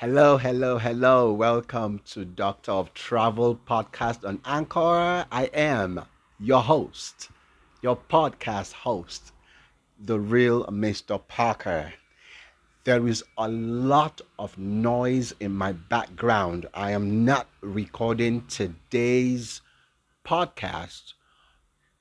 Hello, hello, hello. Welcome to Doctor of Travel podcast on Anchor. I am your host, your podcast host, the real Mr. Parker. There is a lot of noise in my background. I am not recording today's podcast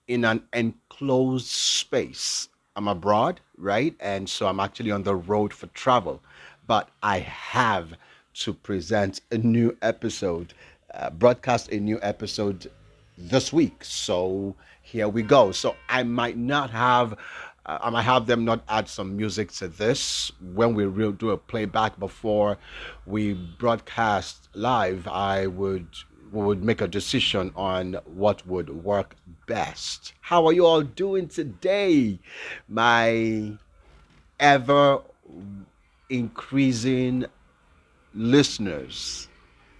in an enclosed space. I'm abroad, right? And so I'm actually on the road for travel but I have to present a new episode, uh, broadcast a new episode this week. So here we go. So I might not have, uh, I might have them not add some music to this when we will do a playback before we broadcast live. I would would make a decision on what would work best. How are you all doing today? My ever increasing listeners,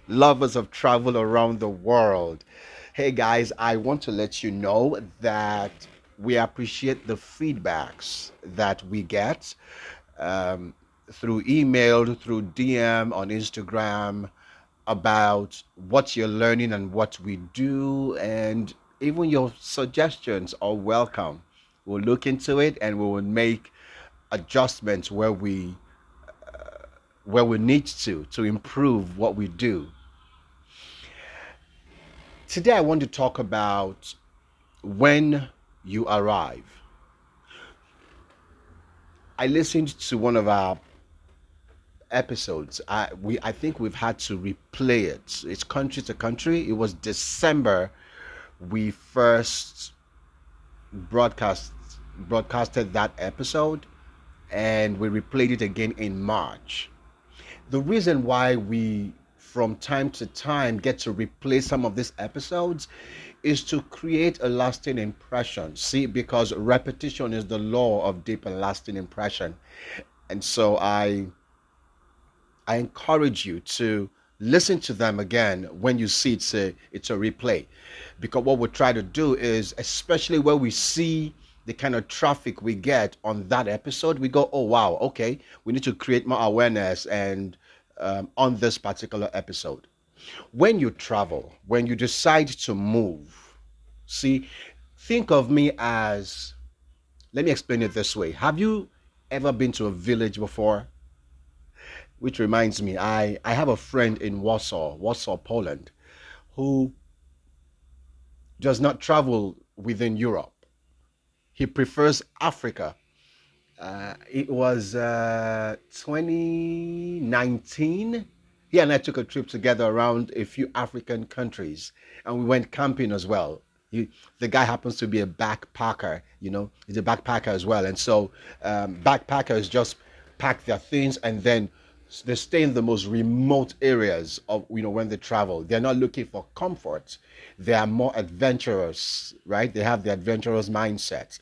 lovers of travel around the world. Hey guys, I want to let you know that we appreciate the feedbacks that we get um, through email, through DM on Instagram about what you're learning and what we do, and even your suggestions are welcome. We'll look into it and we will make adjustments where we where we need to to improve what we do. Today, I want to talk about when you arrive. I listened to one of our episodes. I we I think we've had to replay it. It's country to country. It was December we first broadcast broadcasted that episode and we replayed it again in March the reason why we from time to time get to replay some of these episodes is to create a lasting impression. See, because repetition is the law of deep and lasting impression. And so I I encourage you to listen to them again when you see it's a it's a replay. Because what we try to do is especially where we see the kind of traffic we get on that episode, we go, oh wow, okay, we need to create more awareness and um, on this particular episode. When you travel, when you decide to move, see, think of me as, let me explain it this way. Have you ever been to a village before? Which reminds me, I, I have a friend in Warsaw, Warsaw, Poland, who does not travel within Europe he prefers Africa. Uh, it was uh, 2019. He and I took a trip together around a few African countries, and we went camping as well. He, the guy happens to be a backpacker, you know, he's a backpacker as well. And so, um, backpackers just pack their things and then they stay in the most remote areas of, you know, when they travel. They're not looking for comfort, they are more adventurous, right? They have the adventurous mindset.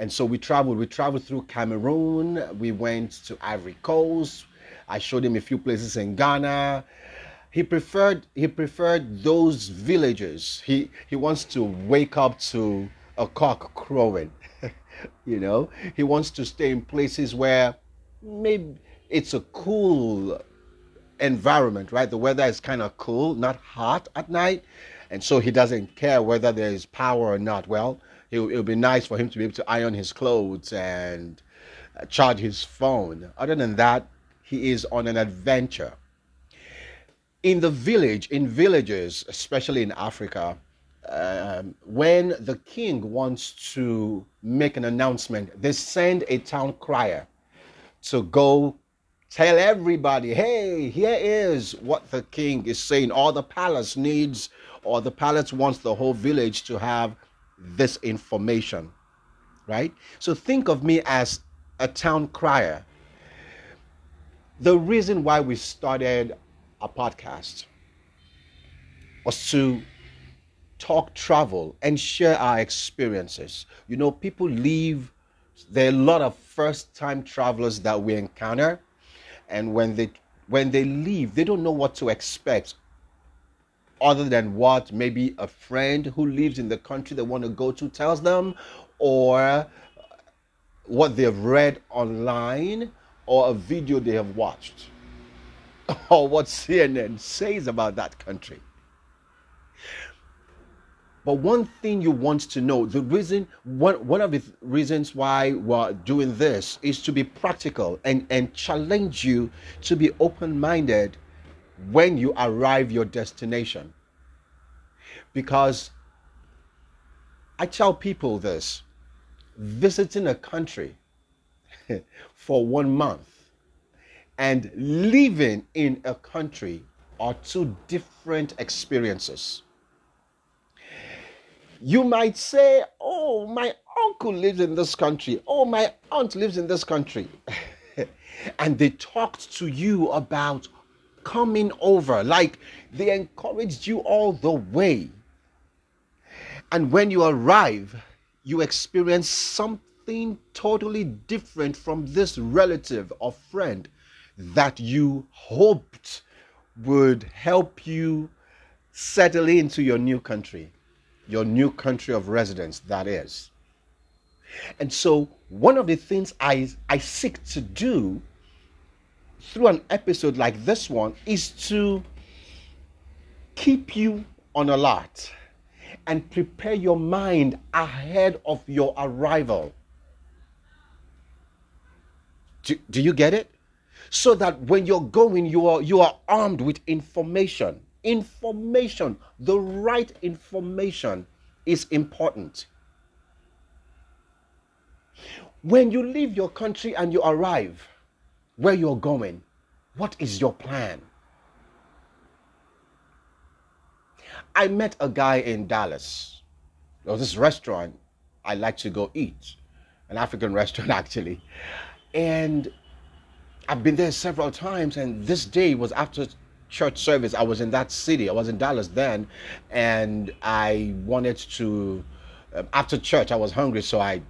And so we traveled. We traveled through Cameroon. We went to Ivory Coast. I showed him a few places in Ghana. He preferred he preferred those villages. He he wants to wake up to a cock crowing. you know, he wants to stay in places where maybe it's a cool environment, right? The weather is kind of cool, not hot at night, and so he doesn't care whether there is power or not. Well, it would be nice for him to be able to iron his clothes and charge his phone. Other than that, he is on an adventure. In the village, in villages, especially in Africa, um, when the king wants to make an announcement, they send a town crier to go tell everybody, hey, here is what the king is saying, or the palace needs, or the palace wants the whole village to have this information, right? So think of me as a town crier. The reason why we started a podcast was to talk travel and share our experiences. You know, people leave, there are a lot of first time travelers that we encounter, and when they when they leave, they don't know what to expect other than what maybe a friend who lives in the country they want to go to tells them, or what they've read online, or a video they have watched. or what CNN says about that country. But one thing you want to know, the reason, one, one of the reasons why we're doing this is to be practical and, and challenge you to be open minded when you arrive your destination. Because I tell people this visiting a country for one month and living in a country are two different experiences. You might say, Oh, my uncle lives in this country. Oh, my aunt lives in this country. and they talked to you about coming over, like they encouraged you all the way. And when you arrive, you experience something totally different from this relative or friend that you hoped would help you settle into your new country your new country of residence, that is. And so, one of the things I, I seek to do through an episode like this one is to keep you on alert and prepare your mind ahead of your arrival. Do, do you get it? So that when you're going, you are, you are armed with information Information, the right information is important. When you leave your country and you arrive where you're going, what is your plan? I met a guy in Dallas. There was this restaurant I like to go eat, an African restaurant actually. And I've been there several times, and this day was after church service. I was in that city. I was in Dallas then, and I wanted to. Um, after church, I was hungry, so I.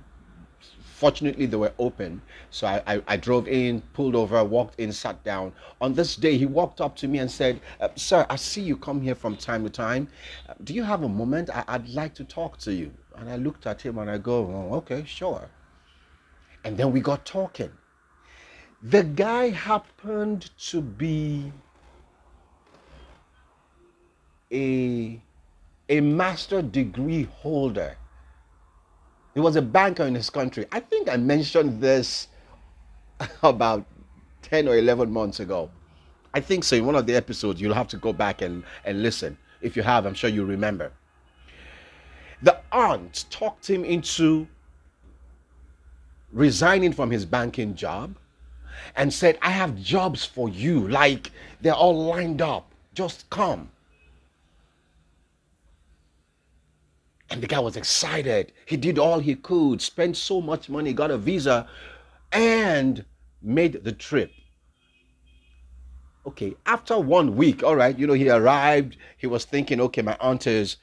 Fortunately, they were open, so I, I, I, drove in, pulled over, walked in, sat down. On this day, he walked up to me and said, uh, "Sir, I see you come here from time to time. Uh, do you have a moment? I, I'd like to talk to you." And I looked at him and I go, oh, "Okay, sure." And then we got talking. The guy happened to be a, a master degree holder. He was a banker in his country. I think I mentioned this about 10 or 11 months ago. I think so. In one of the episodes, you'll have to go back and, and listen. If you have, I'm sure you remember. The aunt talked him into resigning from his banking job and said, I have jobs for you. Like they're all lined up. Just come. And the guy was excited. He did all he could, spent so much money, got a visa, and made the trip. Okay, after one week, all right, you know, he arrived. He was thinking, okay, my aunt is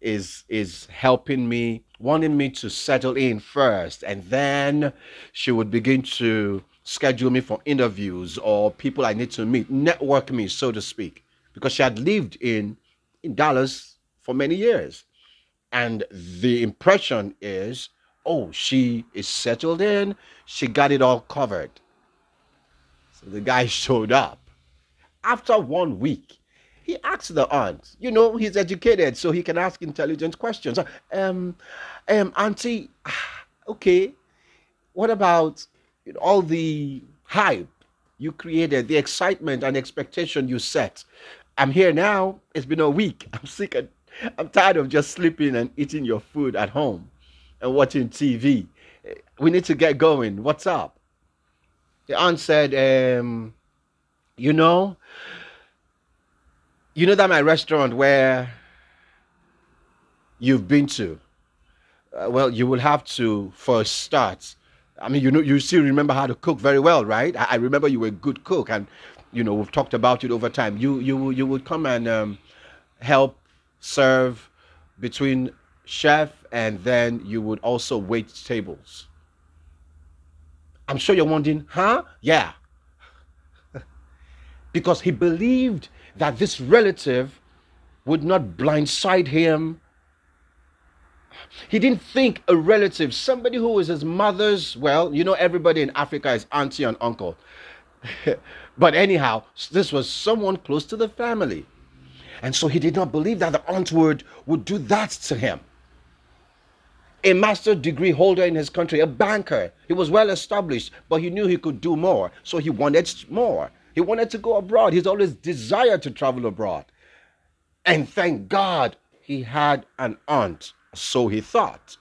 is is helping me, wanting me to settle in first, and then she would begin to schedule me for interviews or people I need to meet, network me, so to speak, because she had lived in in Dallas for many years. And the impression is, oh, she is settled in, she got it all covered. So the guy showed up. After one week, he asked the aunt, you know, he's educated, so he can ask intelligent questions. Um, um, Auntie, okay, what about all the hype you created, the excitement and expectation you set? I'm here now. It's been a week. I'm sick and I'm tired of just sleeping and eating your food at home and watching TV. We need to get going. What's up? The aunt said, um, you know, you know that my restaurant where you've been to. Uh, well, you will have to first start. I mean, you know, you still remember how to cook very well, right? I, I remember you were a good cook, and you know we've talked about it over time. You you you would come and um, help serve between chef and then you would also wait tables. I'm sure you're wondering, huh? Yeah. because he believed that this relative would not blindside him. He didn't think a relative, somebody who was his mother's, well, you know, everybody in Africa is auntie and uncle. But anyhow, this was someone close to the family. And so he did not believe that the aunt would, would do that to him. A master degree holder in his country, a banker. He was well established, but he knew he could do more. So he wanted more. He wanted to go abroad. He's always desired to travel abroad. And thank God he had an aunt, so he thought,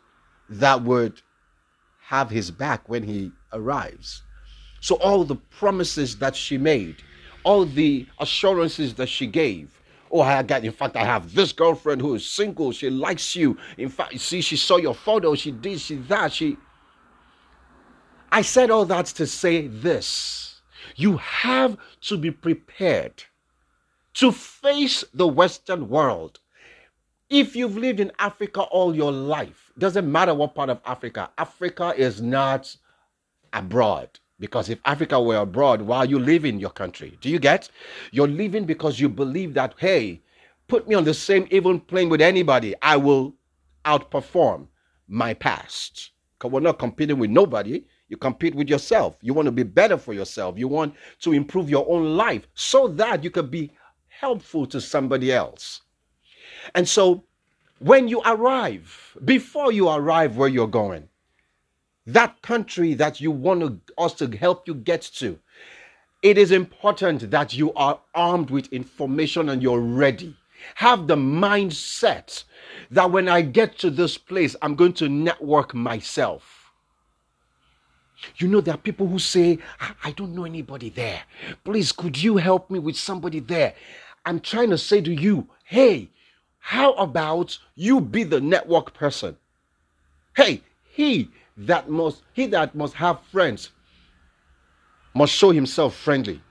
that would have his back when he arrives. So all the promises that she made, all the assurances that she gave, oh, I got, in fact, I have this girlfriend who is single. She likes you. In fact, see, she saw your photo. She did, she that. She. I said all that to say this. You have to be prepared to face the Western world. If you've lived in Africa all your life, doesn't matter what part of Africa, Africa is not abroad. Because if Africa were abroad, why are you leaving your country? Do you get? You're leaving because you believe that, hey, put me on the same even plane with anybody, I will outperform my past. Because we're not competing with nobody. You compete with yourself. You want to be better for yourself. You want to improve your own life so that you can be helpful to somebody else. And so when you arrive, before you arrive where you're going, that country that you want us to help you get to, it is important that you are armed with information and you're ready. Have the mindset that when I get to this place, I'm going to network myself. You know, there are people who say, I don't know anybody there. Please, could you help me with somebody there? I'm trying to say to you, hey, how about you be the network person? Hey, he that must he that must have friends must show himself friendly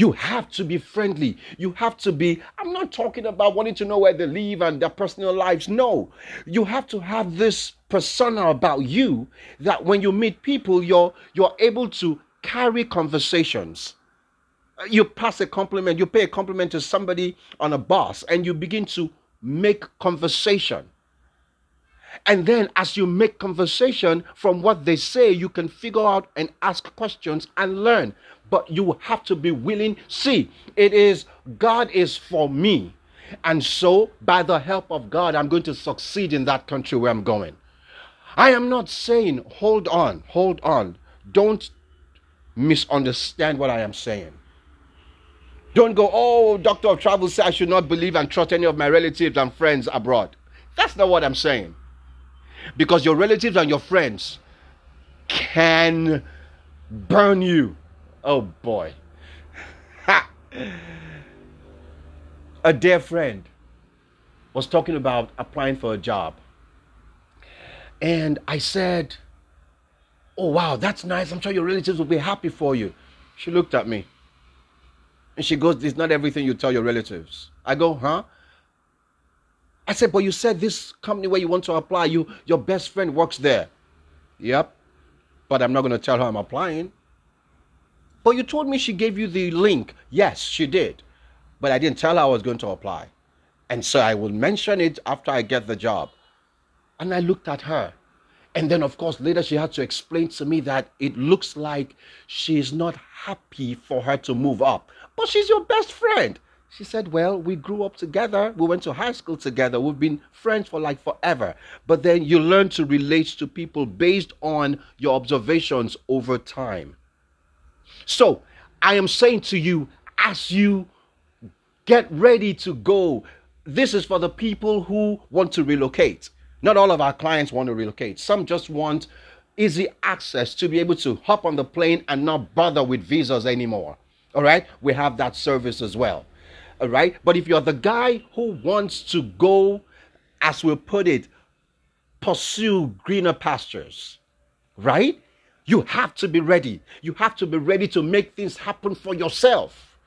you have to be friendly. You have to be. I'm not talking about wanting to know where they live and their personal lives. No. You have to have this persona about you that when you meet people, you're you're able to carry conversations. Uh, you pass a compliment, you pay a compliment to somebody on a bus, and you begin to make conversation. And then, as you make conversation from what they say, you can figure out and ask questions and learn. But you have to be willing. See, it is God is for me. And so, by the help of God, I'm going to succeed in that country where I'm going. I am not saying, hold on, hold on. Don't misunderstand what I am saying. Don't go, oh, doctor of travel said I should not believe and trust any of my relatives and friends abroad. That's not what I'm saying because your relatives and your friends can burn you. Oh boy. A dear friend was talking about applying for a job. And I said, Oh, wow, that's nice. I'm sure your relatives will be happy for you. She looked at me and she goes, It's not everything you tell your relatives. I go, Huh? I said, but you said this company where you want to apply, you your best friend works there. Yep. But I'm not going to tell her I'm applying. But you told me she gave you the link. Yes, she did. But I didn't tell her I was going to apply. And so I will mention it after I get the job. And I looked at her. And then, of course, later she had to explain to me that it looks like she's not happy for her to move up. But she's your best friend. She said, Well, we grew up together. We went to high school together. We've been friends for like forever. But then you learn to relate to people based on your observations over time. So I am saying to you, as you get ready to go, this is for the people who want to relocate. Not all of our clients want to relocate. Some just want easy access to be able to hop on the plane and not bother with visas anymore. All right, we have that service as well. All right. But if you're the guy who wants to go, as we'll put it, pursue greener pastures, right? You have to be ready. You have to be ready to make things happen for yourself.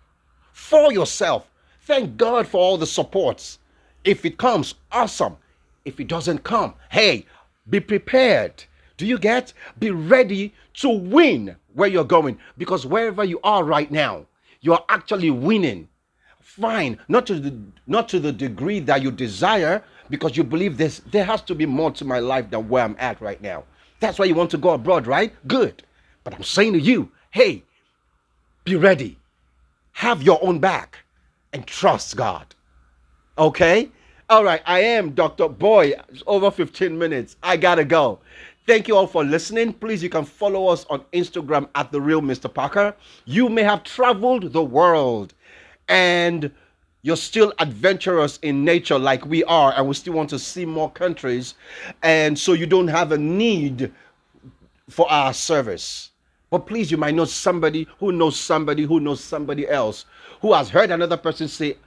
For yourself. Thank God for all the supports. If it comes, awesome. If it doesn't come, hey, be prepared. Do you get? Be ready to win where you're going because wherever you are right now, you're actually winning fine not to the not to the degree that you desire because you believe this there has to be more to my life than where i'm at right now that's why you want to go abroad right good but i'm saying to you hey Be ready. Have your own back and trust God. Okay? All right, I am Dr. Boy. It's over 15 minutes. I gotta go. Thank you all for listening. Please, you can follow us on Instagram at the real Mr. Parker. You may have traveled the world and you're still adventurous in nature like we are, and we still want to see more countries, and so you don't have a need for our service. But please, you might know somebody who knows somebody who knows somebody else who has heard another person say,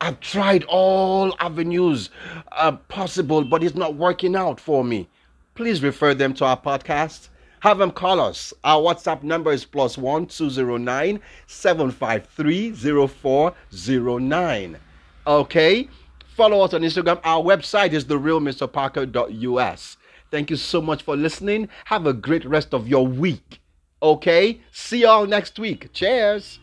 I've tried all avenues uh, possible, but it's not working out for me. Please refer them to our podcast. Have them call us. Our WhatsApp number is plus one two zero nine seven five three zero four zero nine. Okay. Follow us on Instagram. Our website is therealmrparker.us. Thank you so much for listening. Have a great rest of your week. Okay. See y'all next week. Cheers.